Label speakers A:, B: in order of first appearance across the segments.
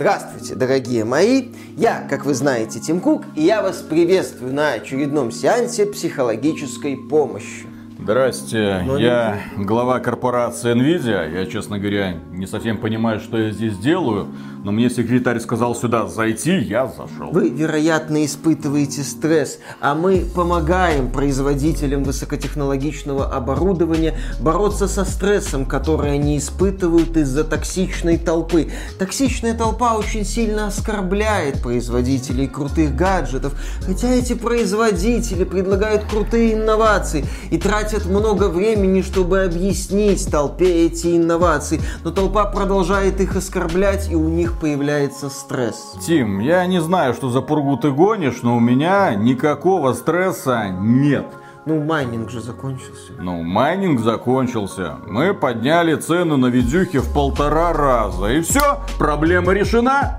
A: Здравствуйте, дорогие мои! Я, как вы знаете, Тим Кук, и я вас приветствую на очередном сеансе психологической помощи.
B: Здрасте, Но я не... глава корпорации Nvidia. Я, честно говоря, не совсем понимаю, что я здесь делаю, но мне секретарь сказал сюда зайти, я зашел.
A: Вы, вероятно, испытываете стресс, а мы помогаем производителям высокотехнологичного оборудования бороться со стрессом, который они испытывают из-за токсичной толпы. Токсичная толпа очень сильно оскорбляет производителей крутых гаджетов, хотя эти производители предлагают крутые инновации и тратят много времени, чтобы объяснить толпе эти инновации, но толпа продолжает их оскорблять и у них появляется стресс.
B: Тим, я не знаю, что за пургу ты гонишь, но у меня никакого стресса нет.
A: Ну, майнинг же закончился.
B: Ну, майнинг закончился. Мы подняли цену на видюхи в полтора раза. И все, проблема решена.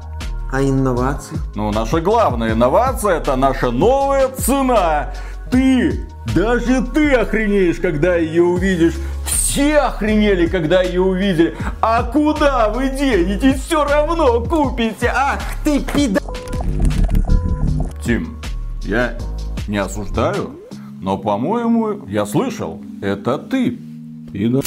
A: А инновации?
B: Ну, наша главная инновация это наша новая цена. Ты, даже ты охренеешь, когда ее увидишь все охренели, когда ее увидели. А куда вы денетесь? Все равно купите. Ах ты пида... Тим, я не осуждаю, но, по-моему, я слышал, это ты. Пида...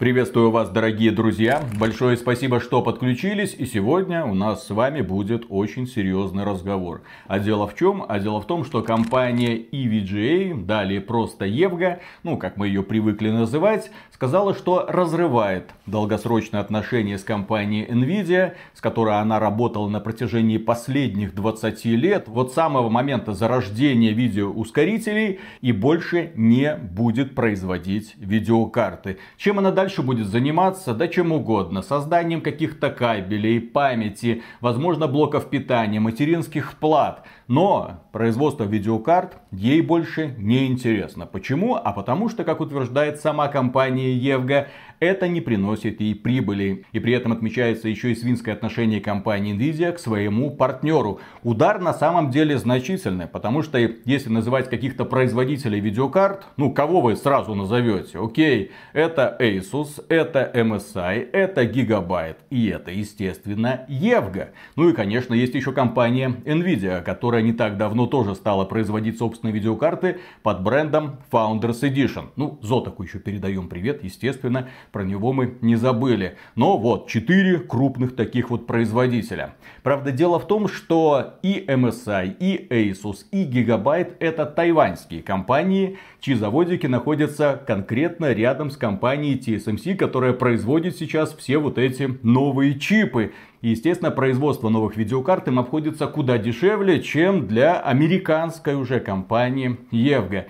B: Приветствую вас, дорогие друзья. Большое спасибо, что подключились. И сегодня у нас с вами будет очень серьезный разговор. А дело в чем? А дело в том, что компания EVGA, далее просто Евга, ну, как мы ее привыкли называть, сказала, что разрывает долгосрочные отношения с компанией Nvidia, с которой она работала на протяжении последних 20 лет, вот с самого момента зарождения видеоускорителей, и больше не будет производить видеокарты. Чем она дальше дальше будет заниматься, да чем угодно, созданием каких-то кабелей, памяти, возможно блоков питания, материнских плат. Но производство видеокарт ей больше не интересно. Почему? А потому что, как утверждает сама компания Евга, это не приносит ей прибыли. И при этом отмечается еще и свинское отношение компании Nvidia к своему партнеру. Удар на самом деле значительный, потому что если называть каких-то производителей видеокарт, ну кого вы сразу назовете? Окей, это Asus, это MSI, это Gigabyte и это, естественно, Евга. Ну и, конечно, есть еще компания Nvidia, которая не так давно тоже стала производить собственные видеокарты под брендом Founders Edition. Ну, Зотаку еще передаем привет, естественно, про него мы не забыли. Но вот, четыре крупных таких вот производителя. Правда, дело в том, что и MSI, и Asus, и Gigabyte это тайваньские компании, чьи заводики находятся конкретно рядом с компанией TSMC, которая производит сейчас все вот эти новые чипы. И, естественно, производство новых видеокарт им обходится куда дешевле, чем для американской уже компании Евга.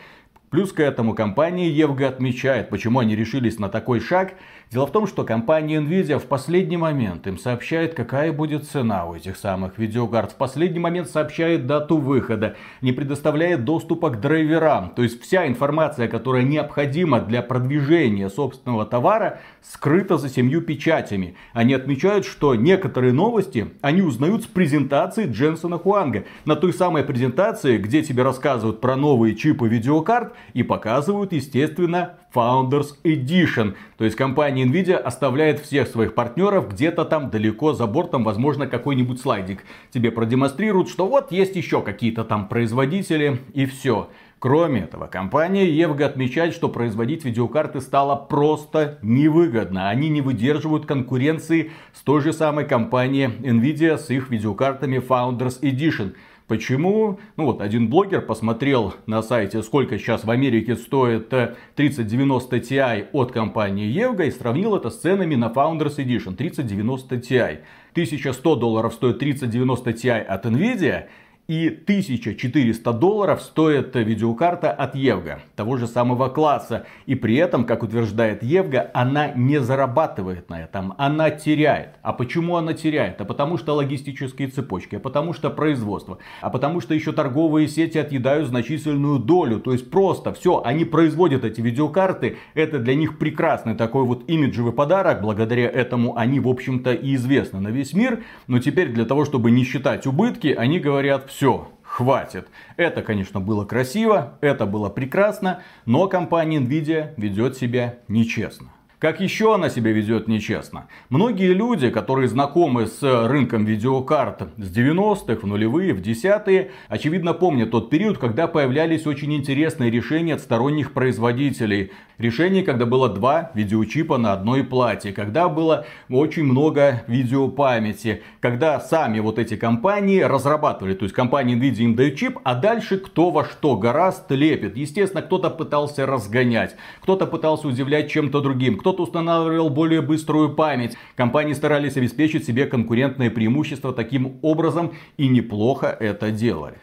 B: Плюс к этому компания Евга отмечает, почему они решились на такой шаг – Дело в том, что компания Nvidia в последний момент им сообщает, какая будет цена у этих самых видеокарт. В последний момент сообщает дату выхода, не предоставляет доступа к драйверам. То есть вся информация, которая необходима для продвижения собственного товара, скрыта за семью печатями. Они отмечают, что некоторые новости они узнают с презентации Дженсона Хуанга. На той самой презентации, где тебе рассказывают про новые чипы видеокарт и показывают, естественно, Founders Edition. То есть компания Nvidia оставляет всех своих партнеров где-то там далеко за бортом, возможно, какой-нибудь слайдик. Тебе продемонстрируют, что вот есть еще какие-то там производители и все. Кроме этого, компания Евга отмечает, что производить видеокарты стало просто невыгодно. Они не выдерживают конкуренции с той же самой компанией Nvidia с их видеокартами Founders Edition. Почему? Ну вот, один блогер посмотрел на сайте, сколько сейчас в Америке стоит 3090 э, Ti от компании Евга и сравнил это с ценами на Founders Edition 3090 Ti. 1100 долларов стоит 3090 Ti от Nvidia и 1400 долларов стоит видеокарта от Евга, того же самого класса. И при этом, как утверждает Евга, она не зарабатывает на этом, она теряет. А почему она теряет? А потому что логистические цепочки, а потому что производство, а потому что еще торговые сети отъедают значительную долю. То есть просто все, они производят эти видеокарты, это для них прекрасный такой вот имиджевый подарок, благодаря этому они, в общем-то, и известны на весь мир. Но теперь для того, чтобы не считать убытки, они говорят, все все, хватит. Это, конечно, было красиво, это было прекрасно, но компания Nvidia ведет себя нечестно. Как еще она себя ведет нечестно? Многие люди, которые знакомы с рынком видеокарт с 90-х, в нулевые, в десятые, очевидно помнят тот период, когда появлялись очень интересные решения от сторонних производителей. Решение, когда было два видеочипа на одной плате, когда было очень много видеопамяти, когда сами вот эти компании разрабатывали, то есть компания Nvidia им дает чип, а дальше кто во что гораст лепит. Естественно, кто-то пытался разгонять, кто-то пытался удивлять чем-то другим, кто-то устанавливал более быструю память. Компании старались обеспечить себе конкурентное преимущество таким образом и неплохо это делали.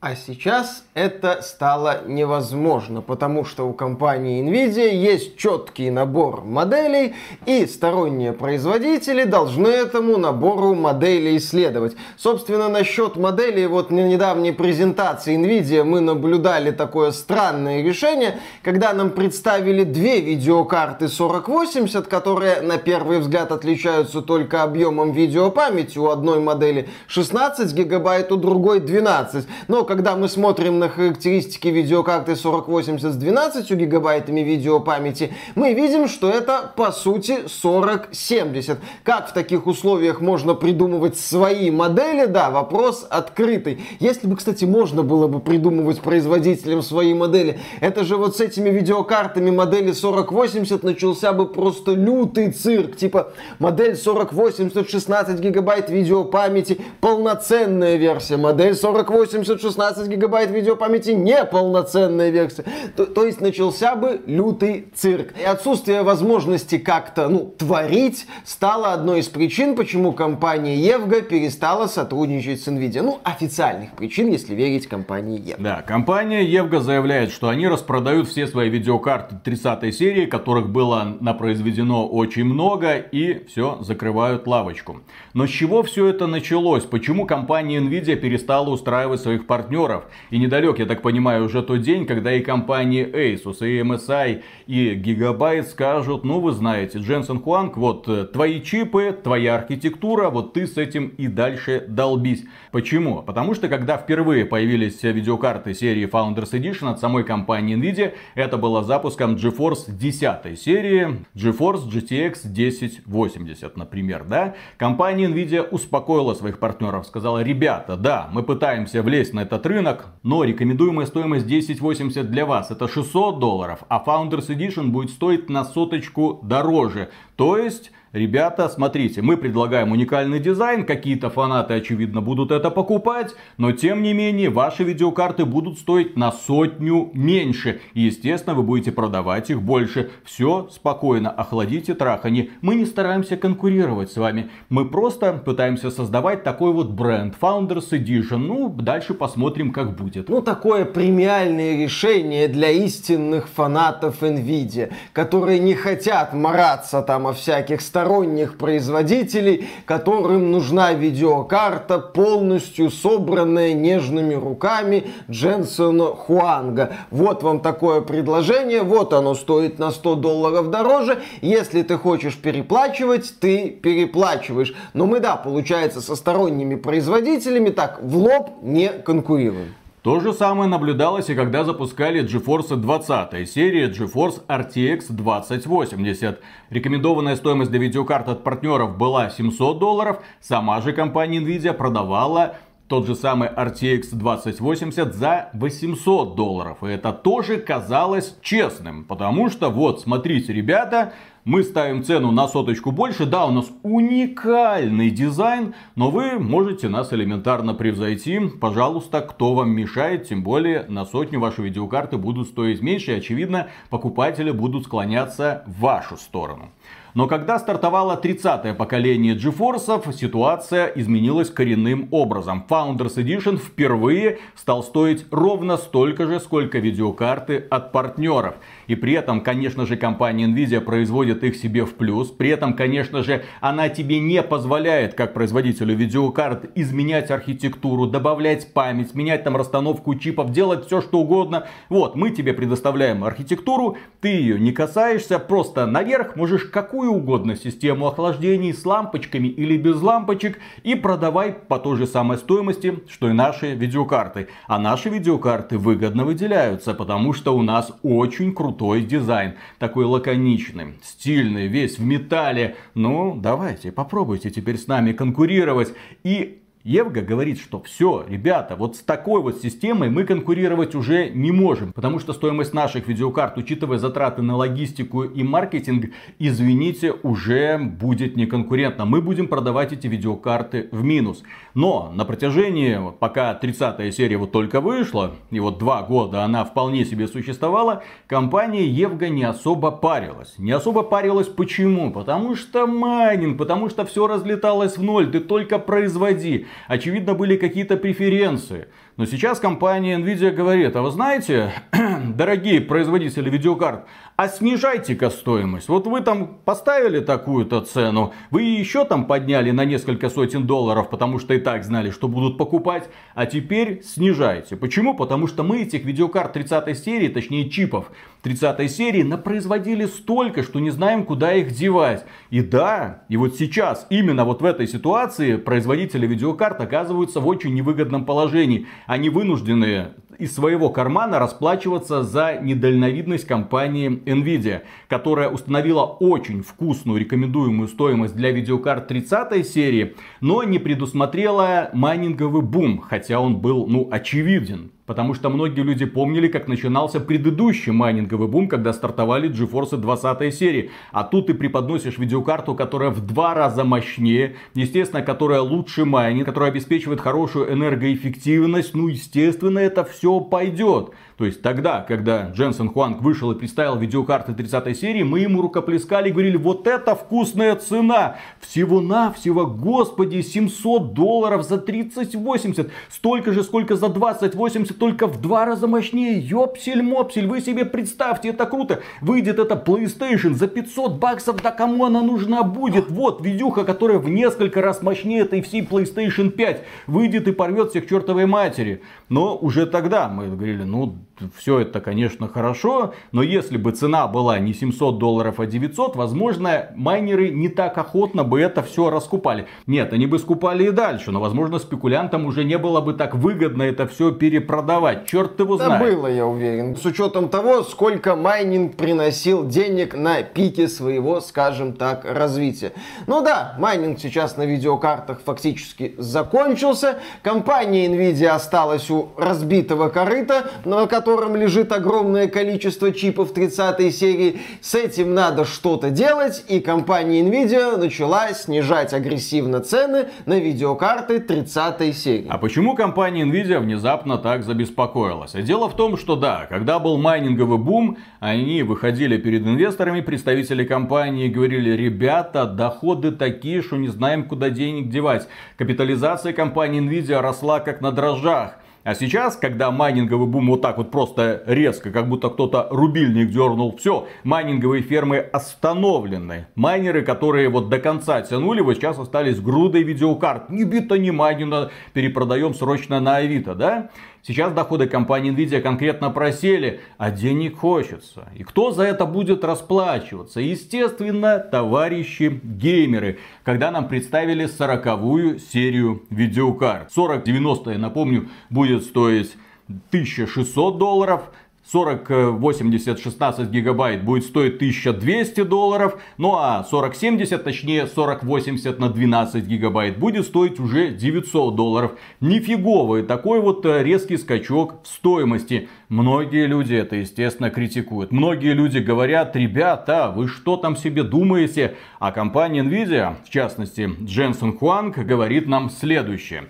A: А сейчас это стало невозможно, потому что у компании Nvidia есть четкий набор моделей, и сторонние производители должны этому набору моделей исследовать. Собственно, насчет моделей, вот на недавней презентации Nvidia мы наблюдали такое странное решение, когда нам представили две видеокарты 4080, которые на первый взгляд отличаются только объемом видеопамяти. У одной модели 16 гигабайт, у другой 12. Но когда мы смотрим на характеристики видеокарты 4080 с 12 гигабайтами видеопамяти, мы видим, что это по сути 4070. Как в таких условиях можно придумывать свои модели? Да, вопрос открытый. Если бы, кстати, можно было бы придумывать производителям свои модели, это же вот с этими видеокартами модели 4080 начался бы просто лютый цирк. Типа модель 4080 16 гигабайт видеопамяти, полноценная версия. Модель 4080 16 16 гигабайт видеопамяти неполноценная версия. То, то есть начался бы лютый цирк. И отсутствие возможности как-то ну, творить стало одной из причин, почему компания Евга перестала сотрудничать с Nvidia. Ну, официальных причин, если верить компании Евга.
B: Да, компания Евга заявляет, что они распродают все свои видеокарты 30 серии, которых было напроизведено очень много, и все, закрывают лавочку. Но с чего все это началось? Почему компания Nvidia перестала устраивать своих партнеров партнеров. И недалек, я так понимаю, уже тот день, когда и компании Asus, и MSI, и Gigabyte скажут, ну вы знаете, Дженсен Хуанг, вот э, твои чипы, твоя архитектура, вот ты с этим и дальше долбись. Почему? Потому что когда впервые появились видеокарты серии Founders Edition от самой компании Nvidia, это было запуском GeForce 10 серии, GeForce GTX 1080, например, да? Компания Nvidia успокоила своих партнеров, сказала, ребята, да, мы пытаемся влезть на этот рынок, но рекомендуемая стоимость 1080 для вас это 600 долларов, а Founders Edition будет стоить на соточку дороже. То есть Ребята, смотрите, мы предлагаем уникальный дизайн, какие-то фанаты, очевидно, будут это покупать, но тем не менее, ваши видеокарты будут стоить на сотню меньше. И, естественно, вы будете продавать их больше. Все спокойно, охладите трахани. Мы не стараемся конкурировать с вами. Мы просто пытаемся создавать такой вот бренд Founders Edition. Ну, дальше посмотрим, как будет.
A: Ну, такое премиальное решение для истинных фанатов Nvidia, которые не хотят мараться там о всяких сторонних производителей, которым нужна видеокарта, полностью собранная нежными руками Дженсона Хуанга. Вот вам такое предложение, вот оно стоит на 100 долларов дороже. Если ты хочешь переплачивать, ты переплачиваешь. Но мы, да, получается, со сторонними производителями так в лоб не конкурируем.
B: То же самое наблюдалось и когда запускали GeForce 20 серии GeForce RTX 2080. Рекомендованная стоимость для видеокарт от партнеров была 700 долларов, сама же компания Nvidia продавала тот же самый RTX 2080 за 800 долларов. И это тоже казалось честным, потому что вот, смотрите, ребята, мы ставим цену на соточку больше. Да, у нас уникальный дизайн, но вы можете нас элементарно превзойти. Пожалуйста, кто вам мешает, тем более на сотню ваши видеокарты будут стоить меньше. И, очевидно, покупатели будут склоняться в вашу сторону. Но когда стартовало 30-е поколение GeForce, ситуация изменилась коренным образом. Founders Edition впервые стал стоить ровно столько же, сколько видеокарты от партнеров. И при этом, конечно же, компания Nvidia производит их себе в плюс. При этом, конечно же, она тебе не позволяет, как производителю видеокарт, изменять архитектуру, добавлять память, менять там расстановку чипов, делать все что угодно. Вот, мы тебе предоставляем архитектуру, ты ее не касаешься, просто наверх можешь какую какую угодно систему охлаждения с лампочками или без лампочек и продавай по той же самой стоимости, что и наши видеокарты. А наши видеокарты выгодно выделяются, потому что у нас очень крутой дизайн, такой лаконичный, стильный, весь в металле. Ну, давайте, попробуйте теперь с нами конкурировать. И Евга говорит, что все, ребята, вот с такой вот системой мы конкурировать уже не можем, потому что стоимость наших видеокарт, учитывая затраты на логистику и маркетинг, извините, уже будет неконкурентна. Мы будем продавать эти видеокарты в минус. Но на протяжении, вот пока 30 серия вот только вышла, и вот два года она вполне себе существовала, компания Евга не особо парилась. Не особо парилась почему? Потому что майнинг, потому что все разлеталось в ноль, ты только производи очевидно, были какие-то преференции. Но сейчас компания Nvidia говорит, а вы знаете, дорогие производители видеокарт, а снижайте-ка стоимость. Вот вы там поставили такую-то цену, вы еще там подняли на несколько сотен долларов, потому что и так знали, что будут покупать, а теперь снижайте. Почему? Потому что мы этих видеокарт 30 серии, точнее чипов 30 серии, напроизводили столько, что не знаем, куда их девать. И да, и вот сейчас, именно вот в этой ситуации, производители видеокарт оказываются в очень невыгодном положении. Они вынуждены из своего кармана расплачиваться за недальновидность компании Nvidia, которая установила очень вкусную рекомендуемую стоимость для видеокарт 30 серии, но не предусмотрела майнинговый бум, хотя он был, ну, очевиден. Потому что многие люди помнили, как начинался предыдущий майнинговый бум, когда стартовали GeForce 20 серии. А тут ты преподносишь видеокарту, которая в два раза мощнее, естественно, которая лучше майнинг, которая обеспечивает хорошую энергоэффективность. Ну, естественно, это все пойдет. То есть тогда, когда Дженсен Хуанг вышел и представил видеокарты 30 серии, мы ему рукоплескали и говорили, вот это вкусная цена. Всего-навсего, господи, 700 долларов за 3080. Столько же, сколько за 2080, только в два раза мощнее. Ёпсель-мопсель, вы себе представьте, это круто. Выйдет это PlayStation за 500 баксов, да кому она нужна будет? Вот, видюха, которая в несколько раз мощнее этой всей PlayStation 5. Выйдет и порвет всех чертовой матери. Но уже тогда мы говорили, ну все это, конечно, хорошо, но если бы цена была не 700 долларов, а 900, возможно, майнеры не так охотно бы это все раскупали. Нет, они бы скупали и дальше, но, возможно, спекулянтам уже не было бы так выгодно это все перепродавать. Черт его знает.
A: Да было, я уверен. С учетом того, сколько майнинг приносил денег на пике своего, скажем так, развития. Ну да, майнинг сейчас на видеокартах фактически закончился. Компания Nvidia осталась у разбитого корыта, на котором котором лежит огромное количество чипов 30 серии. С этим надо что-то делать, и компания Nvidia начала снижать агрессивно цены на видеокарты 30 серии.
B: А почему компания Nvidia внезапно так забеспокоилась? Дело в том, что да, когда был майнинговый бум, они выходили перед инвесторами, представители компании говорили, ребята, доходы такие, что не знаем, куда денег девать. Капитализация компании Nvidia росла как на дрожжах. А сейчас, когда майнинговый бум вот так вот просто резко, как будто кто-то рубильник дернул, все, майнинговые фермы остановлены. Майнеры, которые вот до конца тянули, вот сейчас остались грудой видеокарт. Ни бита, ни майнина перепродаем срочно на Авито, да? Сейчас доходы компании Nvidia конкретно просели, а денег хочется. И кто за это будет расплачиваться? Естественно, товарищи геймеры. Когда нам представили сороковую серию видеокарт. 4090, я напомню, будет стоить 1600 долларов. 4080 16 гигабайт будет стоить 1200 долларов, ну а 4070, точнее 4080 на 12 гигабайт будет стоить уже 900 долларов. Нифиговый такой вот э, резкий скачок в стоимости. Многие люди это, естественно, критикуют. Многие люди говорят, ребята, вы что там себе думаете? А компания Nvidia, в частности Дженсен Хуанг, говорит нам следующее.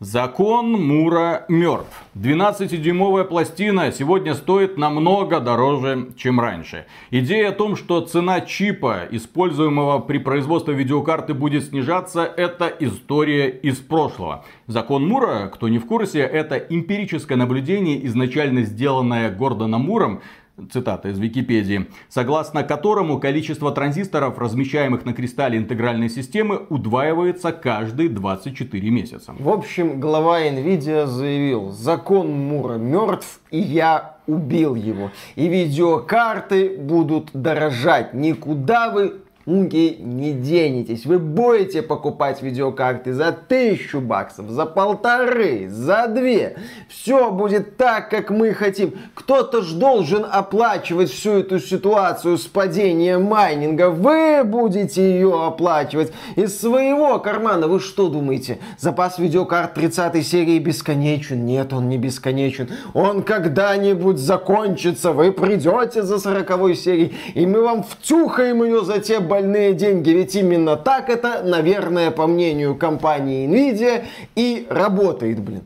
B: Закон Мура мертв. 12-дюймовая пластина сегодня стоит намного дороже, чем раньше. Идея о том, что цена чипа, используемого при производстве видеокарты, будет снижаться, это история из прошлого. Закон Мура, кто не в курсе, это эмпирическое наблюдение, изначально сделанное Гордоном Муром, цитата из Википедии, согласно которому количество транзисторов, размещаемых на кристалле интегральной системы, удваивается каждые 24 месяца.
A: В общем, глава Nvidia заявил, закон Мура мертв, и я убил его. И видеокарты будут дорожать. Никуда вы Муки не денетесь. Вы будете покупать видеокарты за тысячу баксов, за полторы, за две. Все будет так, как мы хотим. Кто-то ж должен оплачивать всю эту ситуацию с падением майнинга. Вы будете ее оплачивать из своего кармана. Вы что думаете? Запас видеокарт 30 серии бесконечен? Нет, он не бесконечен. Он когда-нибудь закончится. Вы придете за 40 серией, и мы вам втюхаем ее за те больные деньги. Ведь именно так это, наверное, по мнению компании Nvidia и работает, блин.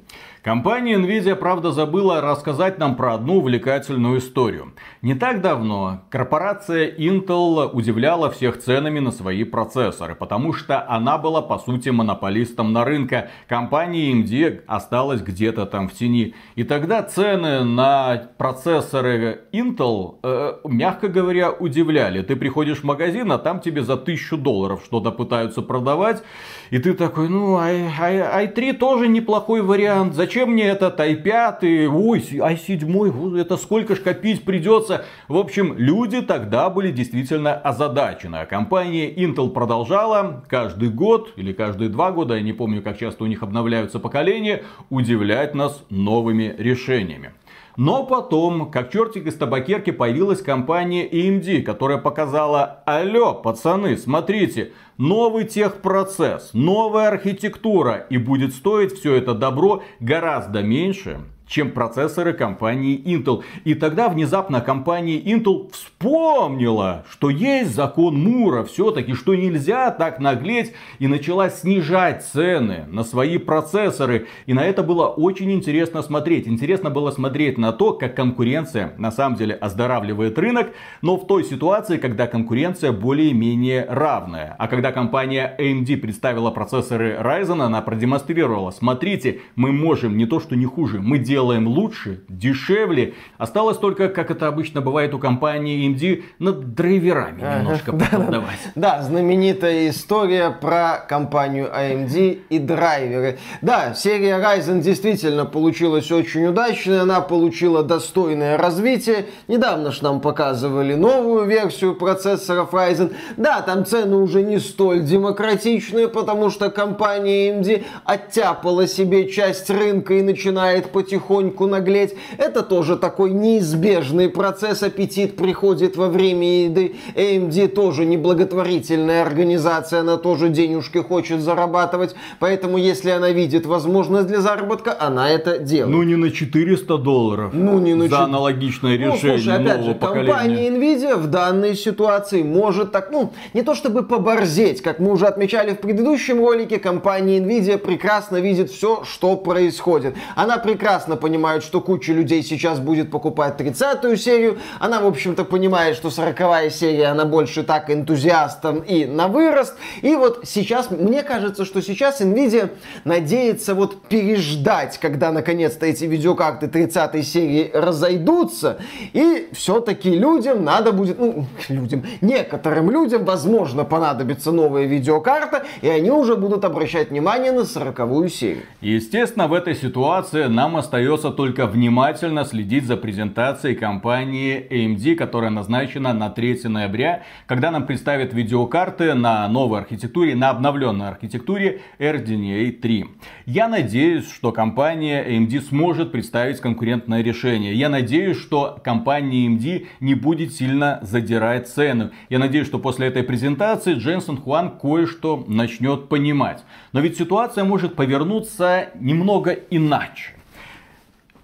B: Компания Nvidia, правда, забыла рассказать нам про одну увлекательную историю. Не так давно корпорация Intel удивляла всех ценами на свои процессоры, потому что она была, по сути, монополистом на рынке. Компания AMD осталась где-то там в тени. И тогда цены на процессоры Intel, э, мягко говоря, удивляли. Ты приходишь в магазин, а там тебе за тысячу долларов что-то пытаются продавать. И ты такой, ну, i, i, i3 тоже неплохой вариант. Зачем мне этот i5? Ой, i7, это сколько ж копить придется. В общем, люди тогда были действительно озадачены. А компания Intel продолжала каждый год или каждые два года, я не помню, как часто у них обновляются поколения, удивлять нас новыми решениями. Но потом, как чертик из табакерки, появилась компания AMD, которая показала, алло, пацаны, смотрите, новый техпроцесс, новая архитектура, и будет стоить все это добро гораздо меньше, чем процессоры компании Intel. И тогда внезапно компания Intel вспомнила, что есть закон Мура все-таки, что нельзя так наглеть и начала снижать цены на свои процессоры. И на это было очень интересно смотреть. Интересно было смотреть на то, как конкуренция на самом деле оздоравливает рынок, но в той ситуации, когда конкуренция более-менее равная. А когда компания AMD представила процессоры Ryzen, она продемонстрировала, смотрите, мы можем не то что не хуже, мы делаем делаем лучше, дешевле. Осталось только, как это обычно бывает у компании AMD, над драйверами немножко поколдовать.
A: Да, знаменитая история про компанию AMD и драйверы. Да, серия Ryzen действительно получилась очень удачной, она получила достойное развитие. Недавно ж нам показывали новую версию процессоров Ryzen. Да, там цены уже не столь демократичные, потому что компания AMD оттяпала себе часть рынка и начинает потихоньку потихоньку наглеть. Это тоже такой неизбежный процесс. Аппетит приходит во время еды. AMD тоже не благотворительная организация, она тоже денежки хочет зарабатывать. Поэтому, если она видит возможность для заработка, она это делает.
B: Ну, не на 400 долларов ну, не на за 4... аналогичное ну, решение слушай, опять нового же, поколения.
A: компания Nvidia в данной ситуации может так, ну, не то чтобы поборзеть, как мы уже отмечали в предыдущем ролике, компания Nvidia прекрасно видит все, что происходит. Она прекрасно понимает, что куча людей сейчас будет покупать 30-ю серию. Она, в общем-то, понимает, что 40-я серия, она больше так энтузиастом и на вырост. И вот сейчас, мне кажется, что сейчас Nvidia надеется вот переждать, когда наконец-то эти видеокарты 30-й серии разойдутся. И все-таки людям надо будет, ну, людям, некоторым людям, возможно, понадобится новая видеокарта, и они уже будут обращать внимание на 40-ю серию.
B: Естественно, в этой ситуации нам остается остается только внимательно следить за презентацией компании AMD, которая назначена на 3 ноября, когда нам представят видеокарты на новой архитектуре, на обновленной архитектуре RDNA 3. Я надеюсь, что компания AMD сможет представить конкурентное решение. Я надеюсь, что компания AMD не будет сильно задирать цену. Я надеюсь, что после этой презентации Дженсен Хуан кое-что начнет понимать. Но ведь ситуация может повернуться немного иначе.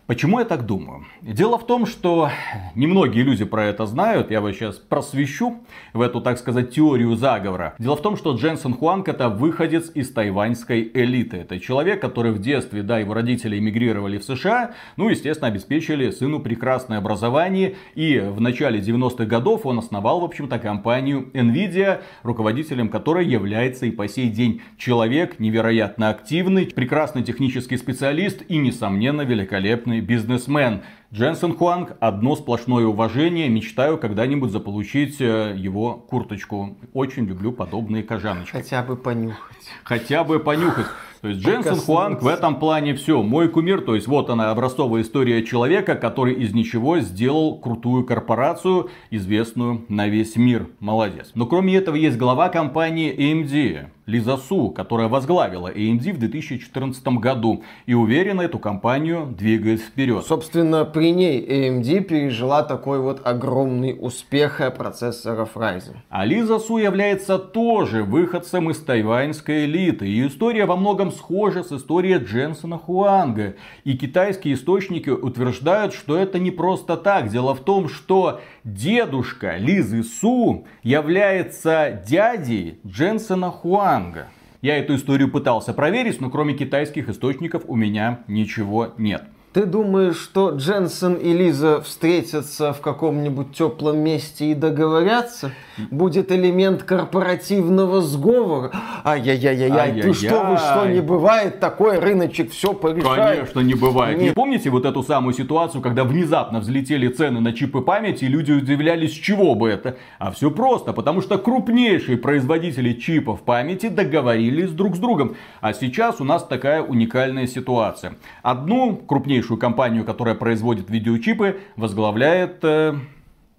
B: Почему я так думаю? Дело в том, что немногие люди про это знают. Я вас сейчас просвещу в эту, так сказать, теорию заговора. Дело в том, что Дженсен Хуанг это выходец из тайваньской элиты. Это человек, который в детстве, да, его родители эмигрировали в США. Ну, естественно, обеспечили сыну прекрасное образование. И в начале 90-х годов он основал, в общем-то, компанию Nvidia, руководителем которой является и по сей день человек невероятно активный, прекрасный технический специалист и, несомненно, великолепный бизнесмен. Дженсен Хуанг, одно сплошное уважение. Мечтаю когда-нибудь заполучить э, его курточку. Очень люблю подобные кожаночки.
A: Хотя бы понюхать.
B: Хотя бы понюхать. То есть Дженсен Хуанг в этом плане все. Мой кумир, то есть вот она образцовая история человека, который из ничего сделал крутую корпорацию, известную на весь мир. Молодец. Но кроме этого есть глава компании AMD. Лиза Су, которая возглавила AMD в 2014 году и уверенно эту компанию двигает вперед.
A: Собственно, при ней AMD пережила такой вот огромный успех процессоров Ryzen.
B: А Лиза Су является тоже выходцем из тайваньской элиты. И история во многом схожа с историей Дженсона Хуанга. И китайские источники утверждают, что это не просто так. Дело в том, что дедушка Лизы Су является дядей Дженсона Хуанга. Я эту историю пытался проверить, но кроме китайских источников у меня ничего нет.
A: Ты думаешь, что Дженсен и Лиза встретятся в каком-нибудь теплом месте и договорятся? Будет элемент корпоративного сговора? Ай-яй-яй-яй, ты что вы, что не бывает, такой рыночек все порешает.
B: Конечно, не бывает. Не помните вот эту самую ситуацию, когда внезапно взлетели цены на чипы памяти, и люди удивлялись, чего бы это? А все просто, потому что крупнейшие производители чипов памяти договорились друг с другом. А сейчас у нас такая уникальная ситуация. Одну крупнейшую крупнейшую компанию, которая производит видеочипы, возглавляет э,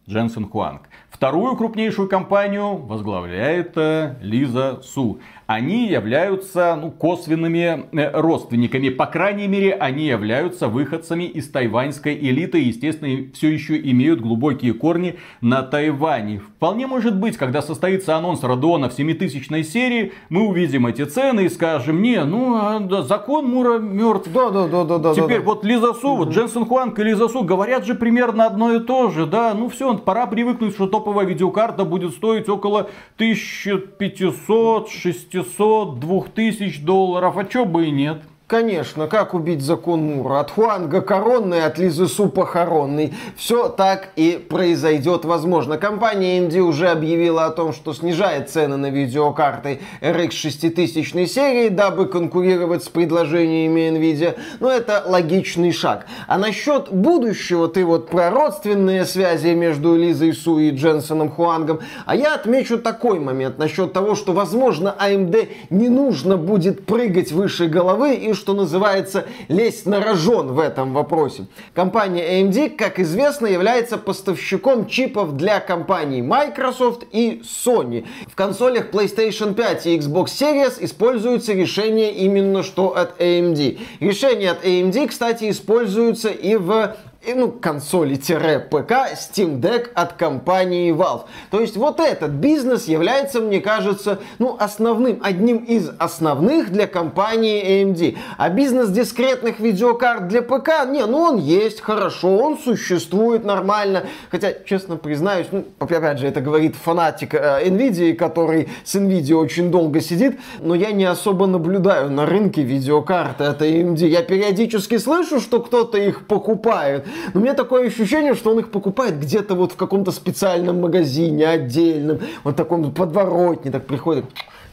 B: Дженсен Хуанг. Вторую крупнейшую компанию возглавляет э, Лиза Су они являются ну, косвенными э, родственниками. По крайней мере, они являются выходцами из тайваньской элиты. Естественно, все еще имеют глубокие корни на Тайване. Вполне может быть, когда состоится анонс Родеона в 7000 серии, мы увидим эти цены и скажем, не, ну, а, да, закон Мура мертв.
A: Да, да, да, да, да.
B: Теперь
A: да,
B: вот Лиза Су, вот Дженсен Хуанг и Лиза Су говорят же примерно одно и то же, да. Ну все, пора привыкнуть, что топовая видеокарта будет стоить около 1500 600 600, 2000 долларов, а чё бы и нет.
A: Конечно, как убить закон Мура? От Хуанга коронный, от Лизы Су похоронный. Все так и произойдет возможно. Компания AMD уже объявила о том, что снижает цены на видеокарты RX 6000 серии, дабы конкурировать с предложениями Nvidia. Но это логичный шаг. А насчет будущего, ты вот про родственные связи между Лизой Су и Дженсоном Хуангом. А я отмечу такой момент насчет того, что, возможно, AMD не нужно будет прыгать выше головы и что называется, лезть на рожон в этом вопросе. Компания AMD, как известно, является поставщиком чипов для компаний Microsoft и Sony. В консолях PlayStation 5 и Xbox Series используются решения именно что от AMD. Решения от AMD, кстати, используются и в и, ну, консоли-ПК Steam Deck от компании Valve. То есть вот этот бизнес является, мне кажется, ну, основным, одним из основных для компании AMD. А бизнес дискретных видеокарт для ПК, не, ну он есть, хорошо, он существует нормально. Хотя, честно признаюсь, ну, опять же, это говорит фанатик э, Nvidia, который с Nvidia очень долго сидит, но я не особо наблюдаю на рынке видеокарты от AMD. Я периодически слышу, что кто-то их покупает, но у меня такое ощущение, что он их покупает где-то вот в каком-то специальном магазине отдельном, вот таком подворотне, так приходит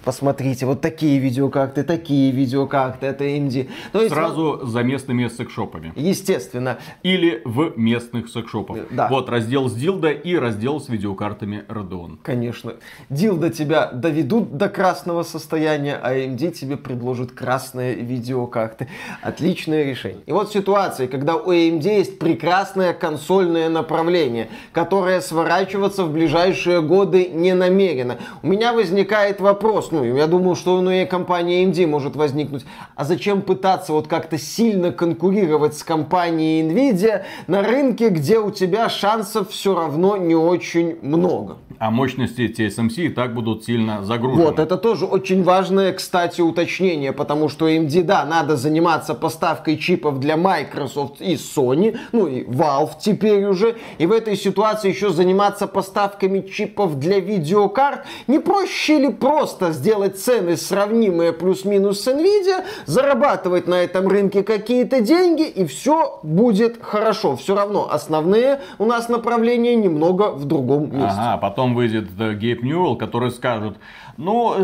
A: посмотрите, вот такие видеокарты, такие видеокарты, это AMD.
B: То есть, Сразу вот, за местными секшопами.
A: Естественно.
B: Или в местных секшопах.
A: Да.
B: Вот раздел с дилда и раздел с видеокартами Radeon.
A: Конечно. Дилда тебя доведут до красного состояния, а AMD тебе предложит красные видеокарты. Отличное решение. И вот ситуация, когда у AMD есть прекрасное консольное направление, которое сворачиваться в ближайшие годы не намерено. У меня возникает вопрос, ну, я думаю, что ну, и компания AMD может возникнуть. А зачем пытаться вот как-то сильно конкурировать с компанией Nvidia на рынке, где у тебя шансов все равно не очень много?
B: А мощности TSMC и так будут сильно загружены.
A: Вот, это тоже очень важное, кстати, уточнение, потому что AMD, да, надо заниматься поставкой чипов для Microsoft и Sony, ну и Valve теперь уже, и в этой ситуации еще заниматься поставками чипов для видеокарт. Не проще ли просто сделать цены сравнимые плюс-минус с Nvidia, зарабатывать на этом рынке какие-то деньги, и все будет хорошо. Все равно основные у нас направления немного в другом месте.
B: Ага, потом выйдет Гейб Ньюэлл, который скажет, ну,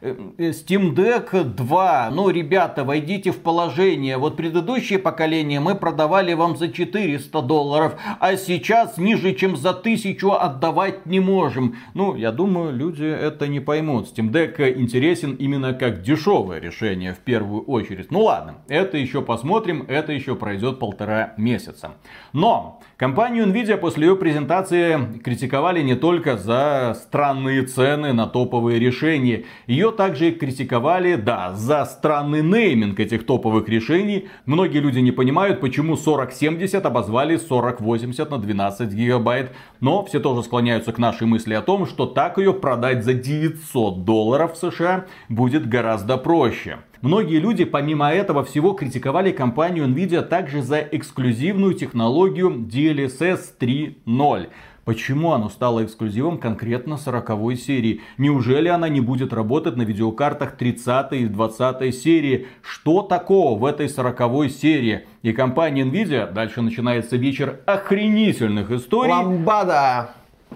B: э, э, Steam Deck 2, ну, ребята, войдите в положение. Вот предыдущее поколение мы продавали вам за 400 долларов, а сейчас ниже, чем за 1000 отдавать не можем. Ну, я думаю, люди это не поймут. Steam Deck интересен именно как дешевое решение в первую очередь. Ну ладно, это еще посмотрим, это еще пройдет полтора месяца. Но компанию Nvidia после ее презентации критиковали не только за странные цены на топовые решения. Ее также критиковали, да, за странный нейминг этих топовых решений. Многие люди не понимают, почему 4070 обозвали 4080 на 12 гигабайт. Но все тоже склоняются к нашей мысли о том, что так ее продать за 900 долларов США будет гораздо проще. Многие люди помимо этого всего критиковали компанию Nvidia также за эксклюзивную технологию DLSS 3.0. Почему оно стало эксклюзивом конкретно 40 серии? Неужели она не будет работать на видеокартах 30 и 20 серии? Что такого в этой 40 серии? И компания Nvidia, дальше начинается вечер охренительных историй.
A: Ламбада!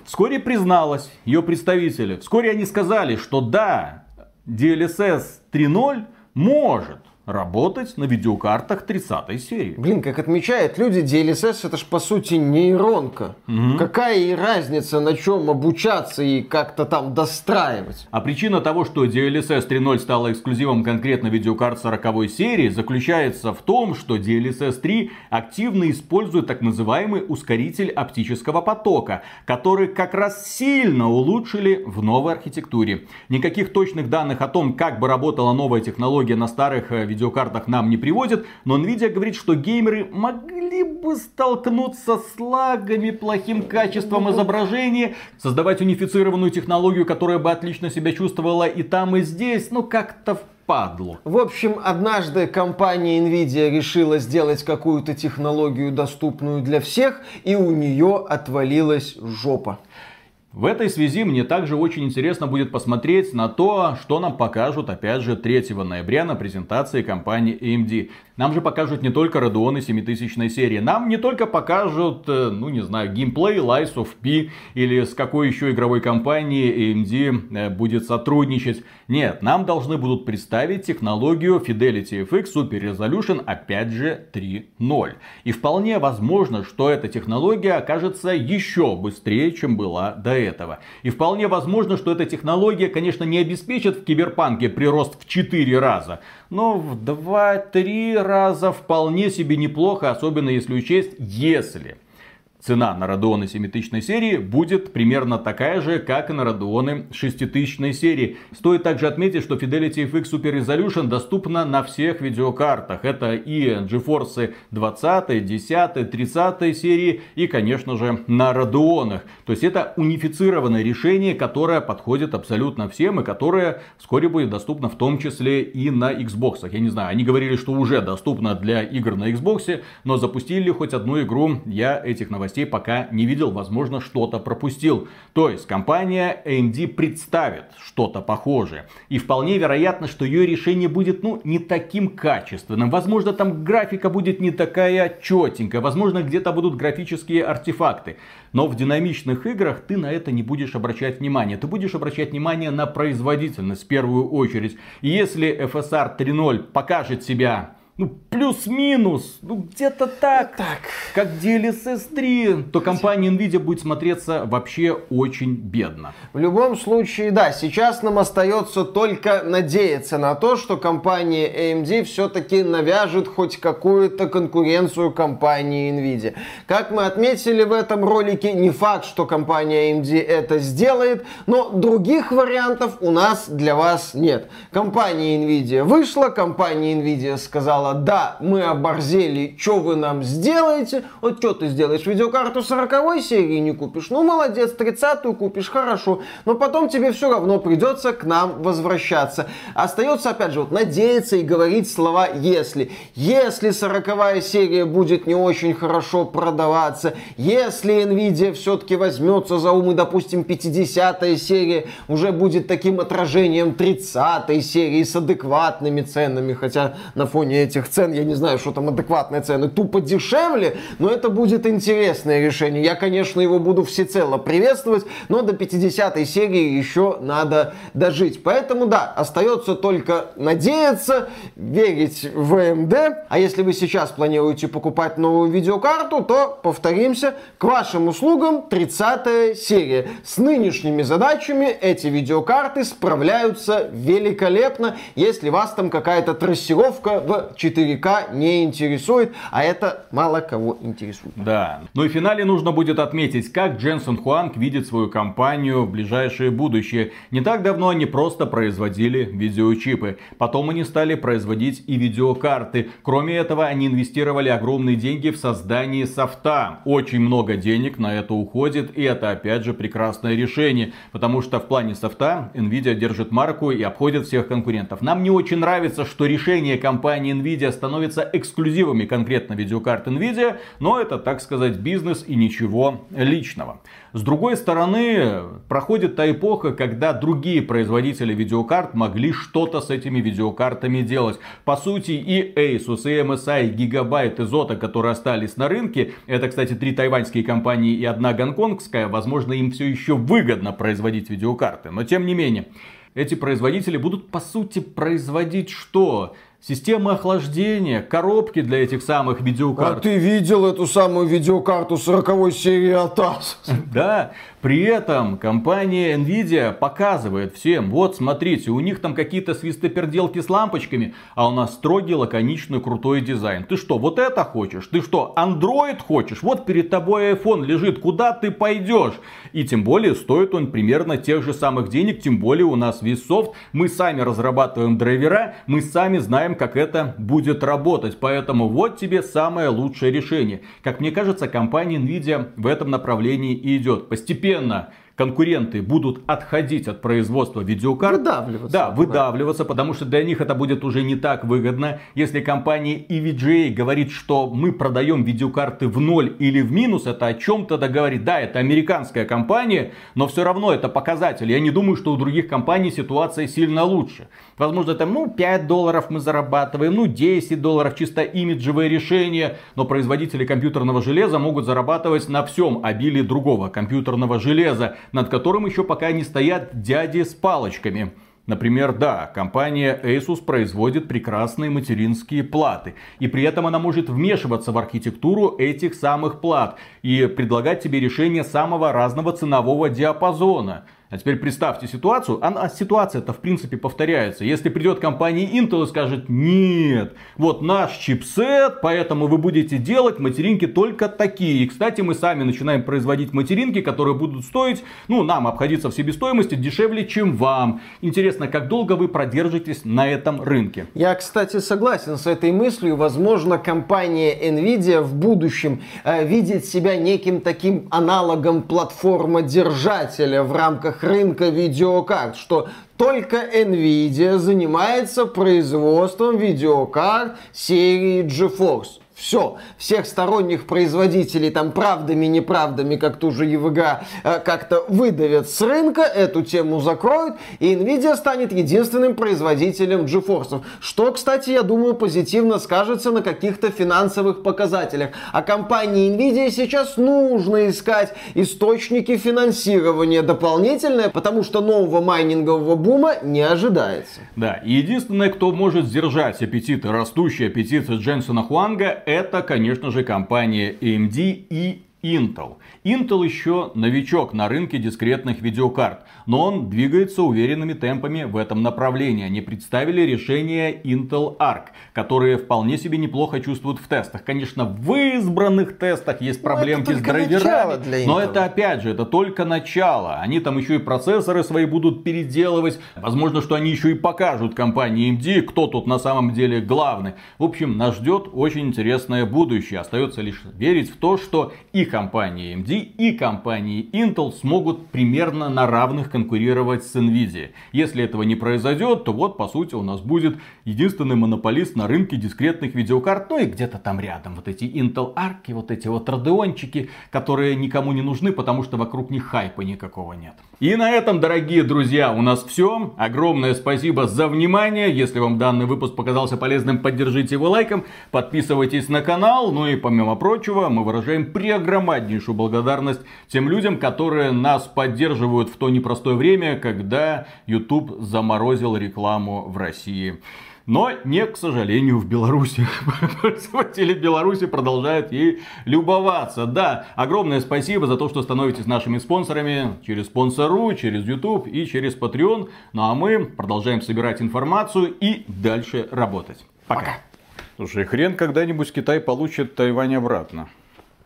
B: Вскоре призналась ее представители. Вскоре они сказали, что да, DLSS 3.0 может работать на видеокартах 30 серии.
A: Блин, как отмечают люди, DLSS это ж по сути нейронка. Угу. Какая и разница, на чем обучаться и как-то там достраивать?
B: А причина того, что DLSS 3.0 стала эксклюзивом конкретно видеокарт 40 серии, заключается в том, что DLSS 3 активно использует так называемый ускоритель оптического потока, который как раз сильно улучшили в новой архитектуре. Никаких точных данных о том, как бы работала новая технология на старых видеокартах видеокартах нам не приводит, но Nvidia говорит, что геймеры могли бы столкнуться с лагами, плохим качеством изображения, создавать унифицированную технологию, которая бы отлично себя чувствовала и там, и здесь, ну как-то падлу.
A: В общем, однажды компания Nvidia решила сделать какую-то технологию доступную для всех, и у нее отвалилась жопа.
B: В этой связи мне также очень интересно будет посмотреть на то, что нам покажут, опять же, 3 ноября на презентации компании AMD. Нам же покажут не только Radeon 7000 серии, нам не только покажут, э, ну не знаю, геймплей Lies of P или с какой еще игровой компанией AMD э, будет сотрудничать. Нет, нам должны будут представить технологию Fidelity FX Super Resolution, опять же 3.0. И вполне возможно, что эта технология окажется еще быстрее, чем была до этого. И вполне возможно, что эта технология, конечно, не обеспечит в киберпанке прирост в 4 раза, но в 2-3 раза вполне себе неплохо, особенно если учесть, если цена на Radeon 7000 серии будет примерно такая же, как и на Radeon 6000 серии. Стоит также отметить, что Fidelity FX Super Resolution доступна на всех видеокартах. Это и GeForce 20, 10, 30 серии и, конечно же, на Radeon. То есть это унифицированное решение, которое подходит абсолютно всем и которое вскоре будет доступно в том числе и на Xbox. Я не знаю, они говорили, что уже доступно для игр на Xbox, но запустили хоть одну игру, я этих новостей новостей пока не видел, возможно, что-то пропустил. То есть компания AMD представит что-то похожее. И вполне вероятно, что ее решение будет, ну, не таким качественным. Возможно, там графика будет не такая четенькая. Возможно, где-то будут графические артефакты. Но в динамичных играх ты на это не будешь обращать внимание. Ты будешь обращать внимание на производительность в первую очередь. И если FSR 3.0 покажет себя ну, плюс-минус, ну, где-то так, так, как DLSS 3, то компания Nvidia будет смотреться вообще очень бедно.
A: В любом случае, да, сейчас нам остается только надеяться на то, что компания AMD все-таки навяжет хоть какую-то конкуренцию компании Nvidia. Как мы отметили в этом ролике, не факт, что компания AMD это сделает, но других вариантов у нас для вас нет. Компания Nvidia вышла, компания Nvidia сказала, сказала, да, мы оборзели, что вы нам сделаете? Вот что ты сделаешь, видеокарту 40 серии не купишь? Ну, молодец, 30-ю купишь, хорошо. Но потом тебе все равно придется к нам возвращаться. Остается, опять же, вот надеяться и говорить слова «если». Если 40 серия будет не очень хорошо продаваться, если Nvidia все-таки возьмется за ум и, допустим, 50 серия уже будет таким отражением 30 серии с адекватными ценами, хотя на фоне этих этих цен, я не знаю, что там адекватные цены, тупо дешевле, но это будет интересное решение. Я, конечно, его буду всецело приветствовать, но до 50 серии еще надо дожить. Поэтому, да, остается только надеяться, верить в AMD. А если вы сейчас планируете покупать новую видеокарту, то, повторимся, к вашим услугам 30 серия. С нынешними задачами эти видеокарты справляются великолепно, если вас там какая-то трассировка в 4К не интересует, а это мало кого интересует.
B: Да. Ну и в финале нужно будет отметить, как Дженсен Хуанг видит свою компанию в ближайшее будущее. Не так давно они просто производили видеочипы. Потом они стали производить и видеокарты. Кроме этого, они инвестировали огромные деньги в создание софта. Очень много денег на это уходит, и это опять же прекрасное решение. Потому что в плане софта Nvidia держит марку и обходит всех конкурентов. Нам не очень нравится, что решения компании Nvidia становятся эксклюзивами конкретно видеокарт Nvidia, но это, так сказать, бизнес и ничего личного. С другой стороны, проходит та эпоха, когда другие производители видеокарт могли что-то с этими видеокартами делать. По сути, и Asus, и MSI, и Gigabyte, и Zotac, которые остались на рынке, это, кстати, три тайваньские компании и одна гонконгская, возможно, им все еще выгодно производить видеокарты. Но тем не менее, эти производители будут, по сути, производить что? Система охлаждения, коробки для этих самых видеокарт.
A: А ты видел эту самую видеокарту 40 серии АТАС?
B: Да, при этом компания Nvidia показывает всем, вот смотрите, у них там какие-то свистоперделки с лампочками, а у нас строгий, лаконичный, крутой дизайн. Ты что, вот это хочешь? Ты что, Android хочешь? Вот перед тобой iPhone лежит, куда ты пойдешь? И тем более стоит он примерно тех же самых денег, тем более у нас весь софт, мы сами разрабатываем драйвера, мы сами знаем, как это будет работать. Поэтому вот тебе самое лучшее решение. Как мне кажется, компания Nvidia в этом направлении и идет. Постепенно конкуренты будут отходить от производства видеокарт.
A: Выдавливаться.
B: Да, выдавливаться, потому что для них это будет уже не так выгодно. Если компания EVGA говорит, что мы продаем видеокарты в ноль или в минус, это о чем тогда говорит? Да, это американская компания, но все равно это показатель. Я не думаю, что у других компаний ситуация сильно лучше. Возможно, там, ну, 5 долларов мы зарабатываем, ну, 10 долларов, чисто имиджевое решение. Но производители компьютерного железа могут зарабатывать на всем обилии другого компьютерного железа над которым еще пока не стоят дяди с палочками. Например, да, компания Asus производит прекрасные материнские платы. И при этом она может вмешиваться в архитектуру этих самых плат и предлагать тебе решения самого разного ценового диапазона. А теперь представьте ситуацию, а ситуация-то в принципе повторяется. Если придет компания Intel и скажет, нет, вот наш чипсет, поэтому вы будете делать материнки только такие. И, кстати, мы сами начинаем производить материнки, которые будут стоить, ну, нам обходиться в себестоимости дешевле, чем вам. Интересно, как долго вы продержитесь на этом рынке?
A: Я, кстати, согласен с этой мыслью. Возможно, компания Nvidia в будущем э, видит себя неким таким аналогом платформодержателя в рамках рамках рынка видеокарт, что только Nvidia занимается производством видеокарт серии GeForce. Все, всех сторонних производителей там правдами, неправдами, как ту же EVGA, э, как-то выдавят с рынка, эту тему закроют, и Nvidia станет единственным производителем GeForce. Что, кстати, я думаю, позитивно скажется на каких-то финансовых показателях. А компании Nvidia сейчас нужно искать источники финансирования дополнительные, потому что нового майнингового бума не ожидается.
B: Да, и единственное, кто может сдержать аппетиты, растущие аппетиты Дженсона Хуанга, это, конечно же, компания AMD и Intel. Intel еще новичок на рынке дискретных видеокарт, но он двигается уверенными темпами в этом направлении. Они представили решение Intel Arc, которые вполне себе неплохо чувствуют в тестах. Конечно, в избранных тестах есть ну, проблемки с драйверами, но это опять же, это только начало. Они там еще и процессоры свои будут переделывать. Возможно, что они еще и покажут компании AMD, кто тут на самом деле главный. В общем, нас ждет очень интересное будущее. Остается лишь верить в то, что их компания AMD, и компания Intel смогут примерно на равных конкурировать с Nvidia. Если этого не произойдет, то вот, по сути, у нас будет единственный монополист на рынке дискретных видеокарт, ну и где-то там рядом вот эти Intel Arc, вот эти вот Radeonчики, которые никому не нужны, потому что вокруг них хайпа никакого нет. И на этом, дорогие друзья, у нас все. Огромное спасибо за внимание. Если вам данный выпуск показался полезным, поддержите его лайком, подписывайтесь на канал. Ну и помимо прочего, мы выражаем преогромаднейшую благодарность тем людям, которые нас поддерживают в то непростое время, когда YouTube заморозил рекламу в России. Но не, к сожалению, в Беларуси. Пользователи Беларуси продолжают ей любоваться. Да, огромное спасибо за то, что становитесь нашими спонсорами через спонсору, через YouTube и через Patreon. Ну а мы продолжаем собирать информацию и дальше работать. Пока. Пока. Слушай, хрен когда-нибудь Китай получит Тайвань обратно.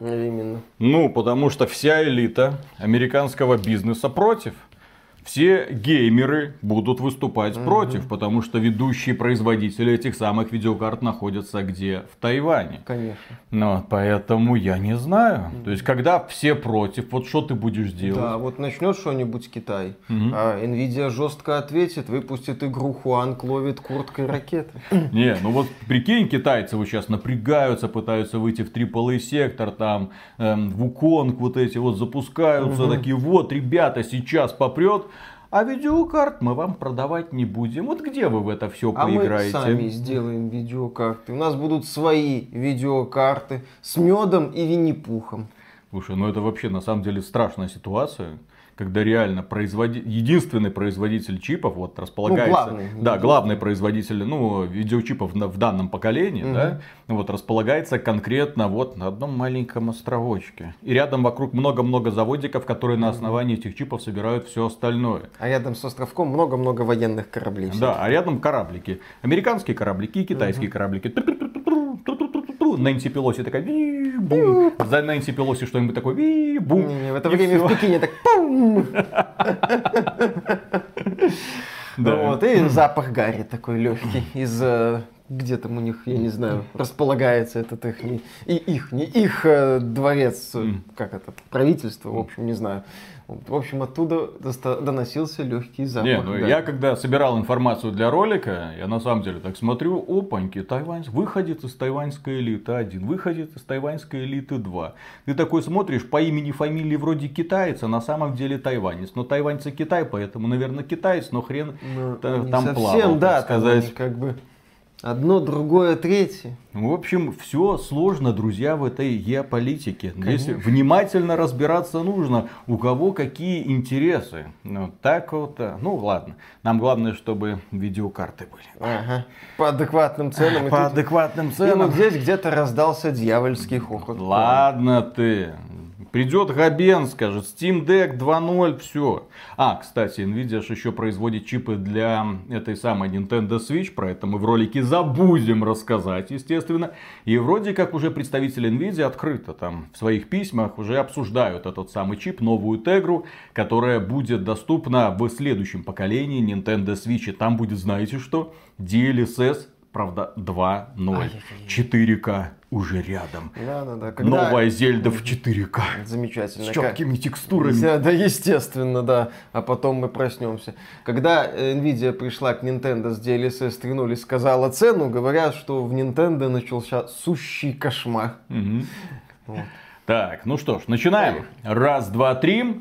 A: Именно.
B: Ну, потому что вся элита американского бизнеса против все геймеры будут выступать угу. против, потому что ведущие производители этих самых видеокарт находятся где? В Тайване.
A: Конечно.
B: Ну, поэтому я не знаю. Угу. То есть, когда все против, вот что ты будешь делать? Да,
A: вот начнет что-нибудь Китай, угу. а Nvidia жестко ответит, выпустит игру Хуанг ловит курткой ракеты.
B: Не, ну вот прикинь, китайцы вот сейчас напрягаются, пытаются выйти в AAA сектор, там, эм, в Уконг вот эти вот запускаются, угу. такие, вот, ребята, сейчас попрет а видеокарт мы вам продавать не будем. Вот где вы в это все а поиграете?
A: мы сами сделаем видеокарты. У нас будут свои видеокарты с медом и винни-пухом.
B: Слушай, ну это вообще на самом деле страшная ситуация когда реально производи... единственный производитель чипов вот располагается, ну, главный, да, главный производитель, ну, видеочипов в данном поколении, угу. да, вот располагается конкретно вот на одном маленьком островочке. И рядом вокруг много-много заводиков, которые на основании этих чипов собирают все остальное.
A: А рядом с островком много-много военных кораблей.
B: Да, а рядом кораблики. Американские кораблики и китайские угу. кораблики. Нэнси Пелоси такая, бум. За Нэнси Пелоси что-нибудь такое, бум.
A: В это время в Пекине так, пум. Да. Вот, и запах Гарри такой легкий из э, где там у них, я не знаю, располагается этот их, не, и их, не их э, дворец, как это, правительство, в общем, не знаю. В общем, оттуда доносился легкий запах.
B: Не, ну да. я когда собирал информацию для ролика, я на самом деле так смотрю, опаньки, Тайвань, выходит из тайваньской элиты один, выходит из тайваньской элиты два. Ты такой смотришь, по имени, фамилии вроде китаец, а на самом деле тайванец. Но тайваньцы Китай, поэтому, наверное, китаец, но хрен ну, там
A: совсем, плавал, да, сказать. как бы Одно, другое, третье.
B: В общем, все сложно, друзья, в этой геополитике. Конечно. Здесь внимательно разбираться нужно, у кого какие интересы. Ну, так вот, э, ну ладно. Нам главное, чтобы видеокарты были.
A: Ага. По адекватным ценам.
B: По адекватным ценам. И
A: вот здесь где-то раздался дьявольский хохот.
B: Ладно ты. Придет Габен, скажет, Steam Deck 2.0, все. А, кстати, Nvidia же еще производит чипы для этой самой Nintendo Switch, про это мы в ролике забудем рассказать, естественно. И вроде как уже представители Nvidia открыто там в своих письмах уже обсуждают этот самый чип, новую Tegra, которая будет доступна в следующем поколении Nintendo Switch. И там будет, знаете что? DLSS правда, 2.0. 4К уже рядом.
A: Да, да, да. Когда...
B: Новая Зельда в 4К.
A: Замечательно.
B: С четкими текстурами.
A: Да, естественно, да. А потом мы проснемся. Когда Nvidia пришла к Nintendo с DLSS 3.0 и сказала цену, говорят, что в Nintendo начался сущий кошмар.
B: Угу. Вот. Так, ну что ж, начинаем. Раз, два, три.